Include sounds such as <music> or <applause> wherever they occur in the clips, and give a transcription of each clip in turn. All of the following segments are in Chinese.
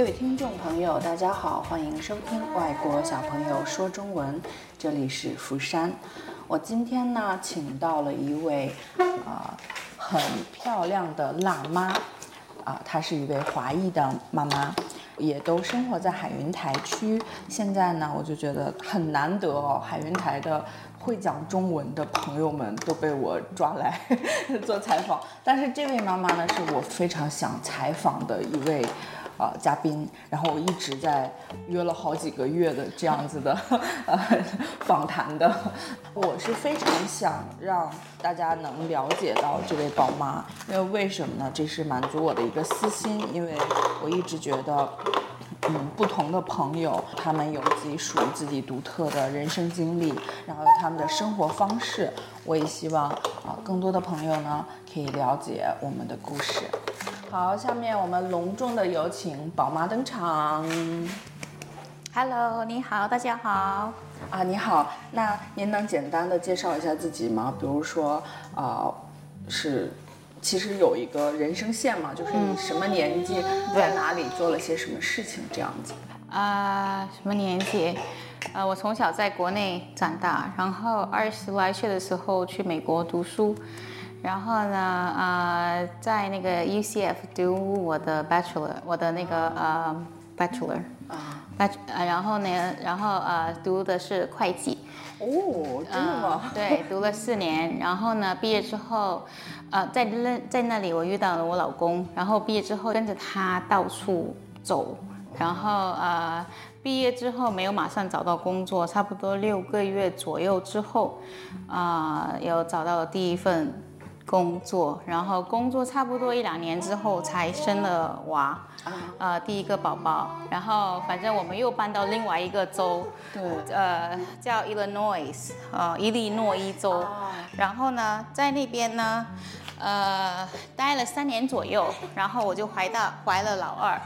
各位听众朋友，大家好，欢迎收听《外国小朋友说中文》，这里是福山。我今天呢，请到了一位啊、很漂亮的辣妈啊、她是一位华裔的妈妈，也都生活在海云台区。现在呢，我就觉得很难得哦，海云台的会讲中文的朋友们都被我抓来 <laughs> 做采访。但是这位妈妈呢，是我非常想采访的一位。呃，嘉宾，然后我一直在约了好几个月的这样子的 <laughs> 呃访谈的，我是非常想让大家能了解到这位宝妈，因为为什么呢？这是满足我的一个私心，因为我一直觉得。嗯，不同的朋友，他们有自己属于自己独特的人生经历，然后有他们的生活方式。我也希望啊、更多的朋友呢可以了解我们的故事。好，下面我们隆重的有请宝妈登场。Hello，你好，大家好。啊，你好，那您能简单的介绍一下自己吗？比如说，呃，是，其实有一个人生线嘛，就是你什么年纪，在哪里做了些什么事情这样子。啊、什么年纪？呃，我从小在国内长大，然后二十来岁的时候去美国读书，然后呢，呃，在那个 UCF 读我的 Bachelor，我的那个呃 Bachelor，啊，Bach，呃，然后呢，然后呃读的是会计。哦，真的吗？嗯对，读了四年，然后呢，毕业之后，呃，在那在那里我遇到了我老公，然后毕业之后跟着他到处走，然后呃，毕业之后没有马上找到工作，差不多六个月左右之后，啊、有找到了第一份工作，然后工作差不多一两年之后才生了娃，呃，第一个宝宝，然后反正我们又搬到另外一个州，对，呃，叫 Illinois，呃，伊利诺伊州。然后呢，在那边呢，呃，待了三年左右，然后我就怀到怀了老二，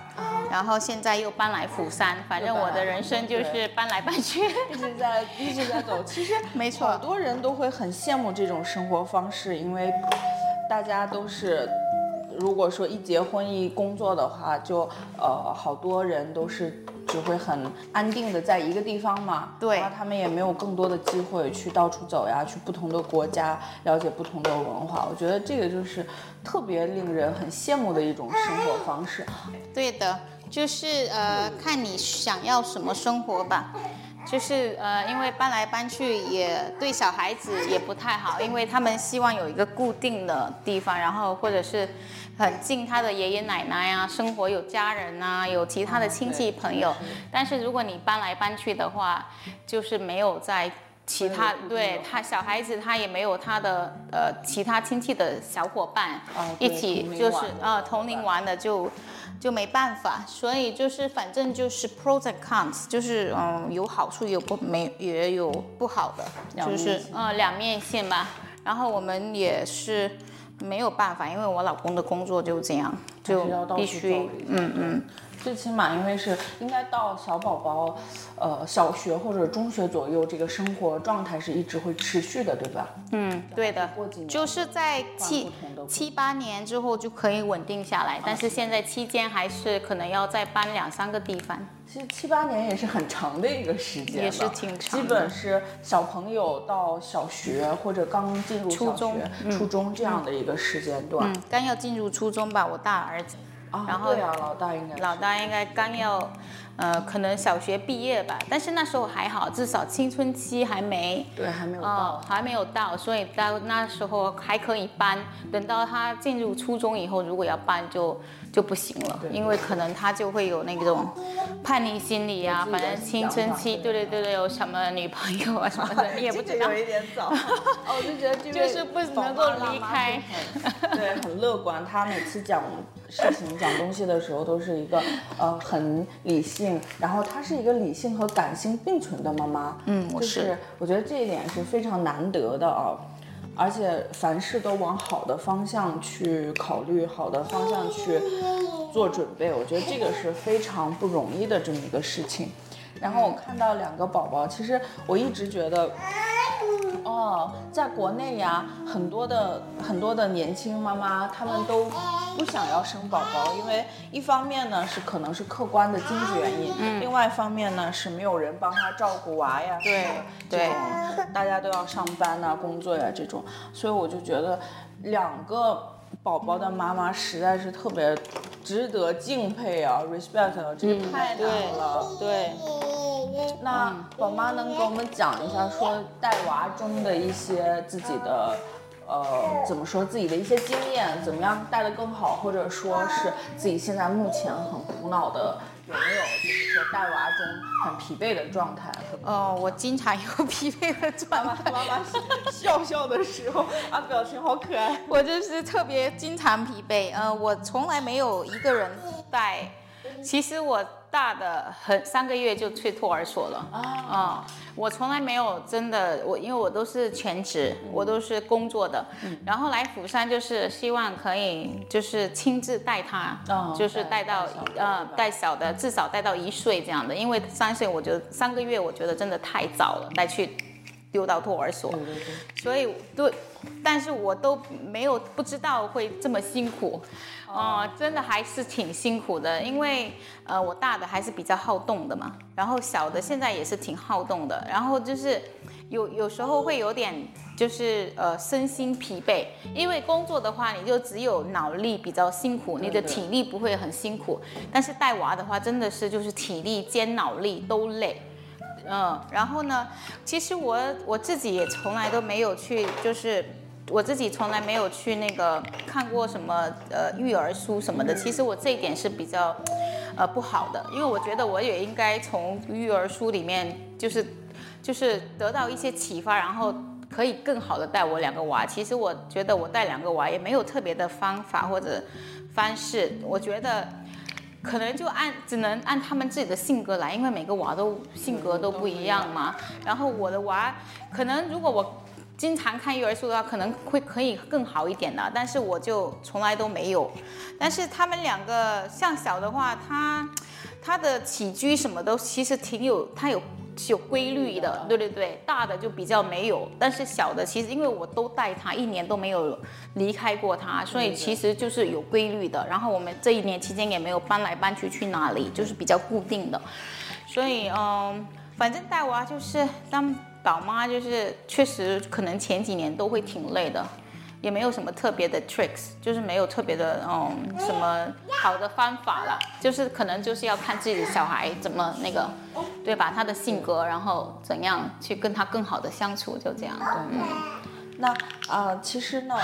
然后现在又搬来釜山。反正我的人生就是搬来搬去。一直在一直在走。其实 <laughs> 没错好多人都会很羡慕这种生活方式，因为大家都是。如果说一结婚一工作的话，就呃好多人都是只会很安定的在一个地方嘛，对然后他们也没有更多的机会去到处走呀，去不同的国家了解不同的文化。我觉得这个就是特别令人很羡慕的一种生活方式。对的，就是呃，看你想要什么生活吧。就是呃，因为搬来搬去也对小孩子也不太好，因为他们希望有一个固定的地方，然后或者是很近他的爷爷奶奶啊，生活有家人啊，有其他的亲戚朋友。但是如果你搬来搬去的话，就是没有在其他对他小孩子他也没有他的呃其他亲戚的小伙伴、哦一起就是呃同龄玩的就就没办法，所以就是反正就是 pros and cons，就是嗯有好处有不没也有不好的，就是呃两面性吧。然后我们也是没有办法，因为我老公的工作就这样，就必须嗯嗯。最起码，因为是应该到小宝宝，呃，小学或者中学左右，这个生活状态是一直会持续的，对吧？嗯，对的过几，年就是在七七八年之后就可以稳定下来，但是现在期间还是可能要再搬两三个地方。其实七八年也是很长的一个时间，也是挺长基本是小朋友到小学或者刚进入小初中学、初中这样的一个时间段。嗯，刚要进入初中吧，我大儿子，啊，然后对啊，老大应该老大应该刚要，呃，可能小学毕业吧，但是那时候还好，至少青春期还没。对还没有到。哦，还没有到，所以到那时候还可以搬。等到他进入初中以后，如果要搬就就不行了，对因为可能他就会有那种叛逆心理啊，反正青春期，对对对对，有什么女朋友啊 <laughs> 什么的，你也不知道。有一点早，<laughs> 哦，我就觉得就是不能够离开对，很乐观。他每次讲事情、讲东西的时候，都是一个呃很理性，然后她是一个理性和感性并存的妈妈。嗯我就是是我觉得这一点是非常难得的啊。而且凡事都往好的方向去考虑，好的方向去做准备，我觉得这个是非常不容易的这么一个事情。然后我看到两个宝宝，其实我一直觉得，哦，哦，在国内呀，很多的很多的年轻妈妈，她们都不想要生宝宝，因为一方面呢是可能是客观的经济原因，嗯，另外一方面呢是没有人帮他照顾娃呀，对这种大家都要上班呐、工作呀这种，所以我就觉得两个宝宝的妈妈实在是特别值得敬佩啊，respect，啊这个太难了。对。那宝妈能给我们讲一下，说带娃中的一些自己的，呃，怎么说自己的一些经验，怎么样带得更好，或者说是自己现在目前很苦恼的，有没有就是说带娃中很疲惫的状态？哦，我经常有疲惫的状态。妈妈笑笑的时候，啊，表情好可爱。我就是特别经常疲惫，呃，我从来没有一个人带。其实我大的很三个月就去托儿所了。啊、我从来没有真的我，因为我都是全职，我都是工作的，然后来釜山就是希望可以就是亲自带他，哦就是带到呃带小的至少带到一岁这样的，因为三岁我觉得三个月我觉得真的太早了，带去丢到托儿所，对对对，所以对，但是我都没有不知道会这么辛苦，哦、真的还是挺辛苦的，因为呃，我大的还是比较好动的嘛，然后小的现在也是挺好动的，然后就是有有时候会有点就是呃身心疲惫，因为工作的话你就只有脑力比较辛苦，你的体力不会很辛苦，但是带娃的话真的是就是体力兼脑力都累。嗯，然后呢，其实我我自己也从来都没有去，就是我自己从来没有去那个看过什么呃育儿书什么的。其实我这一点是比较呃不好的，因为我觉得我也应该从育儿书里面就是就是得到一些启发，然后可以更好的带我两个娃。其实我觉得我带两个娃也没有特别的方法或者方式，我觉得。可能就按只能按他们自己的性格来，因为每个娃都性格都不一样嘛。然后我的娃，可能如果我经常看育儿书的话，可能会可以更好一点的，但是我就从来都没有。但是他们两个像小的话，他他的起居什么都其实挺有，他有是有规律的，对对对，大的就比较没有，但是小的其实因为我都带他一年都没有离开过他，所以其实就是有规律的。然后我们这一年期间也没有搬来搬去去哪里，就是比较固定的。所以嗯，反正带娃就是当宝妈，就是确实可能前几年都会挺累的。也没有什么特别的 tricks，就是没有特别的嗯什么好的方法了，就是可能就是要看自己的小孩怎么那个，对吧？他的性格，然后怎样去跟他更好的相处，就这样。嗯，那啊、其实呢，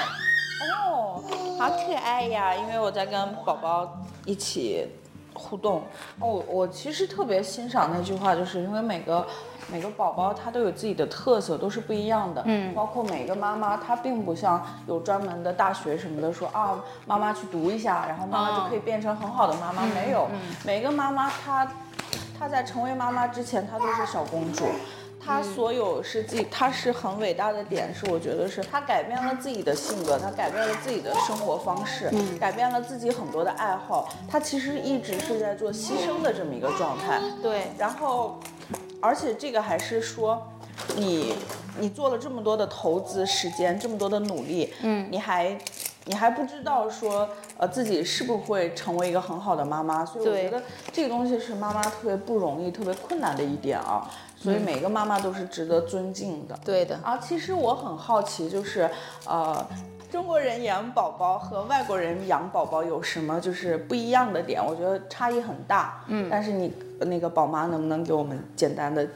哦，好可爱呀！因为我在跟宝宝一起互动。哦，我其实特别欣赏那句话，就是因为每个每个宝宝他都有自己的特色，都是不一样的。嗯，包括每个妈妈，她并不像有专门的大学什么的说啊，妈妈去读一下，然后妈妈就可以变成很好的妈妈。没有，每个妈妈她她在成为妈妈之前，她都是小公主。她所有是自己，她是很伟大的点，是我觉得是他改变了自己的性格，他改变了自己的生活方式，改变了自己很多的爱好。他其实一直是在做牺牲的这么一个状态。对，然后，而且这个还是说，你你做了这么多的投资时间，这么多的努力，嗯，你还你还不知道说，呃，自己是不是会成为一个很好的妈妈，所以我觉得这个东西是妈妈特别不容易、特别困难的一点啊。所以每个妈妈都是值得尊敬的。对的。啊，其实我很好奇，就是呃，中国人养宝宝和外国人养宝宝有什么就是不一样的点？我觉得差异很大。嗯，但是你那个宝妈能不能给我们简单的？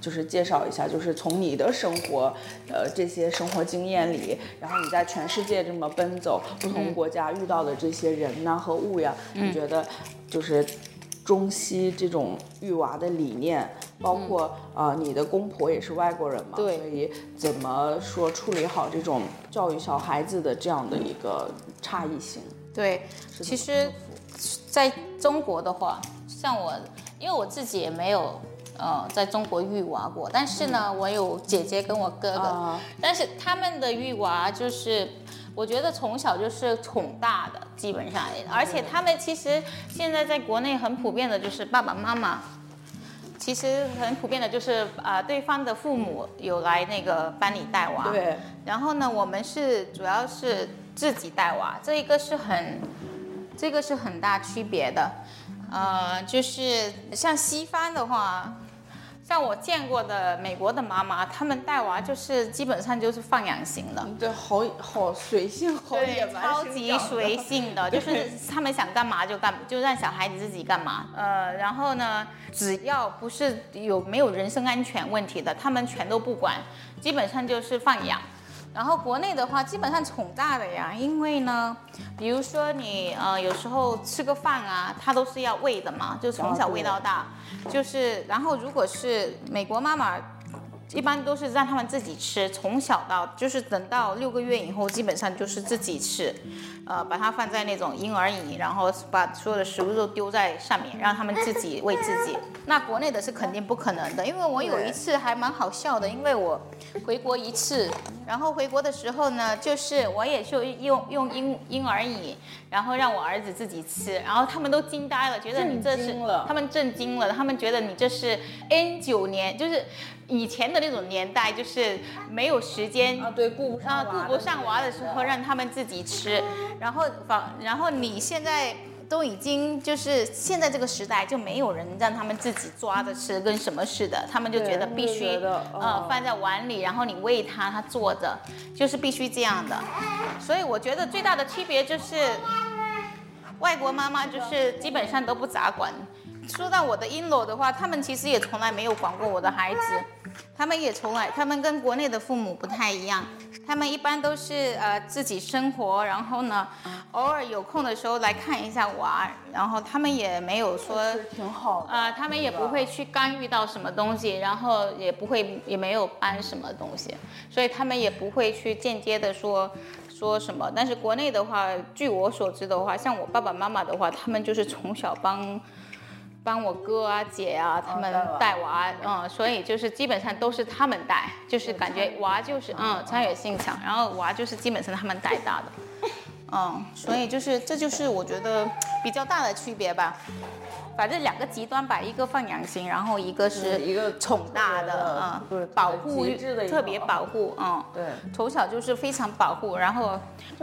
就是介绍一下，就是从你的生活，呃，这些生活经验里，然后你在全世界这么奔走，不同国家遇到的这些人呐、和物呀，你觉得就是中西这种育娃的理念，包括啊、呃你的公婆也是外国人嘛，对。所以怎么说处理好这种教育小孩子的这样的一个差异性？对，其实在中国的话，像我，因为我自己也没有呃在中国育娃过，但是呢，我有姐姐跟我哥哥，啊。但是他们的育娃就是。我觉得从小就是宠大的，基本上，而且。他们其实现在在国内很普遍的就是爸爸妈妈其实很普遍的就是呃，对方的父母有来那个班里带娃，对，然后呢，我们是主要是自己带娃，这一个是很，这个是很大区别的，呃，就是像西方的话。像我见过的美国的妈妈，他们带娃就是基本上就是放养型的，对，好好随性，好野蛮超级随性的，就是他们想干嘛就干，就让小孩子自己干嘛。呃，然后呢，只要不是有没有人身安全问题的，他们全都不管，基本上就是放养。然后国内的话，基本上宠大的呀，因为呢，比如说你呃有时候吃个饭啊，他都是要喂的嘛，就从小喂到大，就是然后如果是美国妈妈。一般都是让他们自己吃，从小到就是等到六个月以后，基本上就是自己吃，呃，把它放在那种婴儿椅，然后把所有的食物都丢在上面，让他们自己喂自己。那国内的是肯定不可能的，因为我有一次还蛮好笑的，因为我回国一次，然后回国的时候呢，就是我也就用用婴婴儿椅，然后让我儿子自己吃，然后他们都惊呆了，觉得你这是他们震惊了，他们觉得你这是 N 九年，就是。以前的那种年代，就是没有时间啊，对，顾不上啊顾不上娃的时候，让他们自己吃，然后反，然后你现在都已经就是现在这个时代，就没有人让他们自己抓着吃，跟什么似的，他们就觉得必须呃放在碗里，然后你喂他，他坐着，就是必须这样的。所以我觉得最大的区别就是，外国妈妈就是基本上都不咋管。说到我的 in law 的话，他们其实也从来没有管过我的孩子，他们也从来，他们跟国内的父母不太一样，他们一般都是呃自己生活，然后呢，偶尔有空的时候来看一下娃，然后他们也没有说挺好啊，他们也不会去干预到什么东西，然后也不会也没有搬什么东西，所以他们也不会去间接的说说什么。但是国内的话，据我所知的话，像我爸爸妈妈的话，他们就是从小帮。帮我哥啊姐啊他们带娃，嗯，所以就是基本上都是他们带，就是感觉娃就是嗯参与性强，然后娃就是基本上他们带大的，<laughs> 嗯，所以就是这就是我觉得比较大的区别吧，反正两个极端吧，一个放养型，然后一个是一个宠大的，嗯，保护特别保护，嗯，对，从小就是非常保护，然后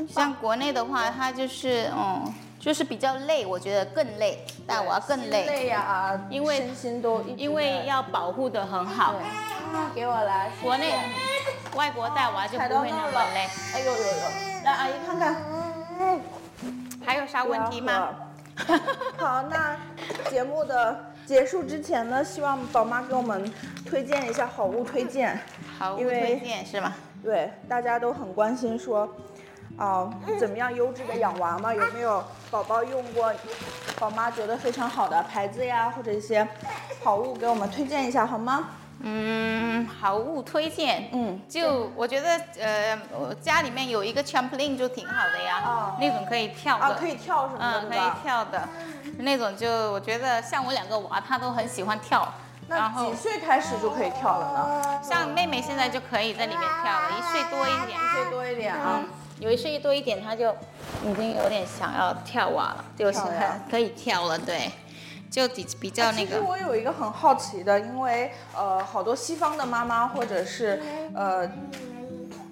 像国内的话，他就是嗯。就是比较累，我觉得更累，带娃更累。累呀，因为身心都因为要保护的很好。给我来。国内、外国带娃就不会那么累。哎呦呦呦！来，阿姨看看。还有啥问题吗？<laughs> 好，那节目的结束之前呢，希望宝妈给我们推荐一下好物推荐。好物推荐是吗？对，大家都很关心说。哦，怎么样优质的养娃吗？有没有宝宝用过，宝妈觉得非常好的牌子呀，或者一些好物给我们推荐一下好吗？嗯，好物推荐，嗯，就我觉得呃，我家里面有一个 trampoline 就挺好的呀，哦，那种可以跳的，啊，可以跳什么的，嗯，可以跳的，那种就我觉得像我两个娃，他都很喜欢跳，那几岁开始就可以跳了呢？像妹妹现在就可以在里面跳了，一岁多一点，一岁多一点啊。有一岁多一点，他就已经有点想要跳蛙了，就是可以跳了，对，就比比较那个。其实我有一个很好奇的，因为呃，好多西方的妈妈或者是呃，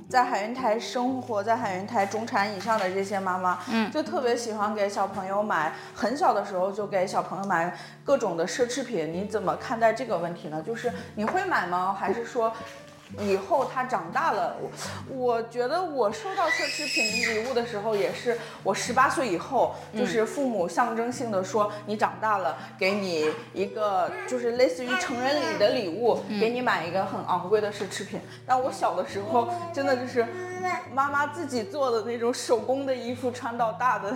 在海云台生活在海云台中产以上的这些妈妈，嗯，就特别喜欢给小朋友买，很小的时候就给小朋友买各种的奢侈品。你怎么看待这个问题呢？就是你会买吗？还是说？以后他长大了，我我觉得我收到奢侈品礼物的时候，也是我十八岁以后，就是父母象征性的说你长大了，给你一个就是类似于成人礼的礼物，给你买一个很昂贵的奢侈品。但我小的时候，真的就是。妈妈自己做的那种手工的衣服穿到大的，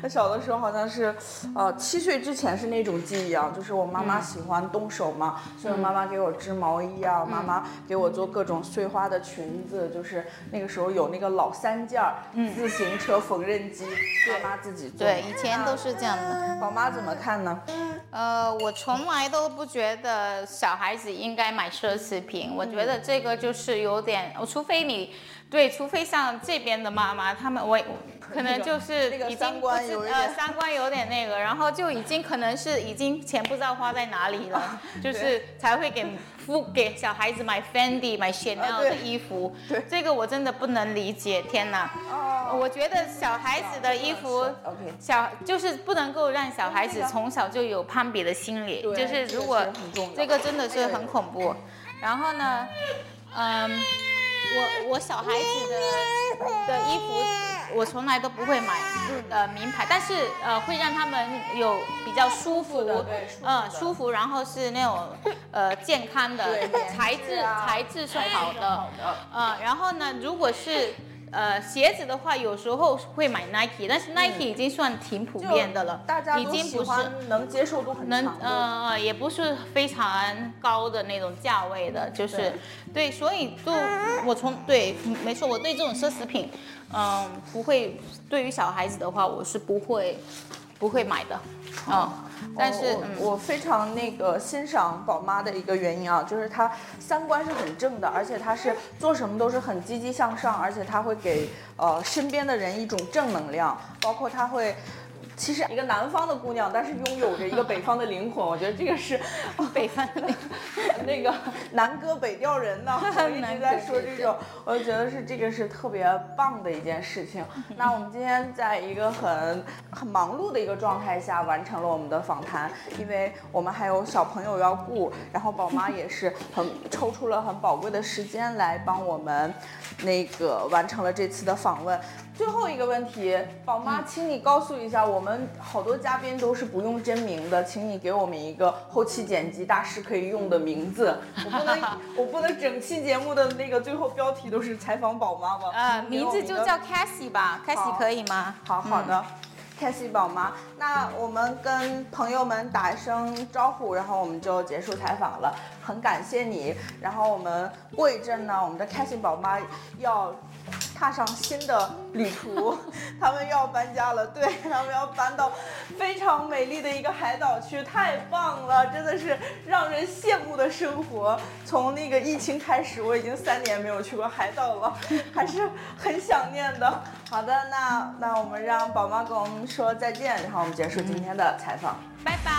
那小的时候好像是，呃，七岁之前是那种记忆啊，就是我妈妈喜欢动手嘛，所以妈妈给我织毛衣啊，妈妈给我做各种碎花的裙子，就是那个时候有那个老三件儿，自行车缝纫机，宝妈自己做。对，以前都是这样的。宝妈怎么看呢？呃，我从来都不觉得小孩子应该买奢侈品，我觉得这个就是有点，除非你。对，除非像这边的妈妈，他们我可能就是已经三观有点三观有点那个，然后就已经可能是已经钱不知道花在哪里了，就是才会给夫给小孩子买 Fendi 买 Chanel 的衣服。对，这个我真的不能理解，天哪！哦，我觉得小孩子的衣服，OK，小就是不能够让小孩子从小就有攀比的心理，就是如果这个真的是很恐怖。然后呢，嗯。我我小孩子的 <laughs> 的衣服，我从来都不会买呃名牌，但是呃会让他们有比较舒服，的嗯舒服，然后是那种呃健康的材质，材质是好的，嗯，然后呢，如果是。呃，鞋子的话，有时候会买 Nike，但是 Nike 已经算挺普遍的了，大家已经不是能接受度很能呃，也不是非常高的那种价位的，就是对，所以就我从对，没错，我对这种奢侈品，嗯，不会，对于小孩子的话，我是不会不会买的，啊。但是我非常那个欣赏宝妈的一个原因啊，就是她三观是很正的，而且她是做什么都是很积极向上，而且她会给呃身边的人一种正能量，包括她会。其实一个南方的姑娘，但是拥有着一个北方的灵魂，<laughs> 我觉得这个是 <laughs> 北方的 <laughs> 那个南歌北调人呢。我一直在说这种，我就觉得是这个是特别棒的一件事情。那我们今天在一个很很忙碌的一个状态下完成了我们的访谈，因为我们还有小朋友要顾，然后宝妈也是很抽出了很宝贵的时间来帮我们那个完成了这次的访问。最后一个问题，宝妈，请你告诉一下，我们好多嘉宾都是不用真名的，请你给我们一个后期剪辑大师可以用的名字。<laughs> 我不能，我不能整期节目的那个最后标题都是采访宝妈吧？呃，名字就叫 Cassie 吧，Cassie 可以吗？好好的，Cassie 宝妈。那我们跟朋友们打一声招呼，然后我们就结束采访了。很感谢你。然后我们过一阵呢，我们的 Cassie 宝妈要。踏上新的旅途，<laughs> 他们要搬家了，对 <laughs> 他们要搬到非常美丽的一个海岛去，太棒了，真的是让人羡慕的生活。从那个疫情开始，我已经三年没有去过海岛了，<laughs> 还是很想念的。好的，那那我们让宝妈跟我们说再见，然后我们结束今天的采访，拜拜。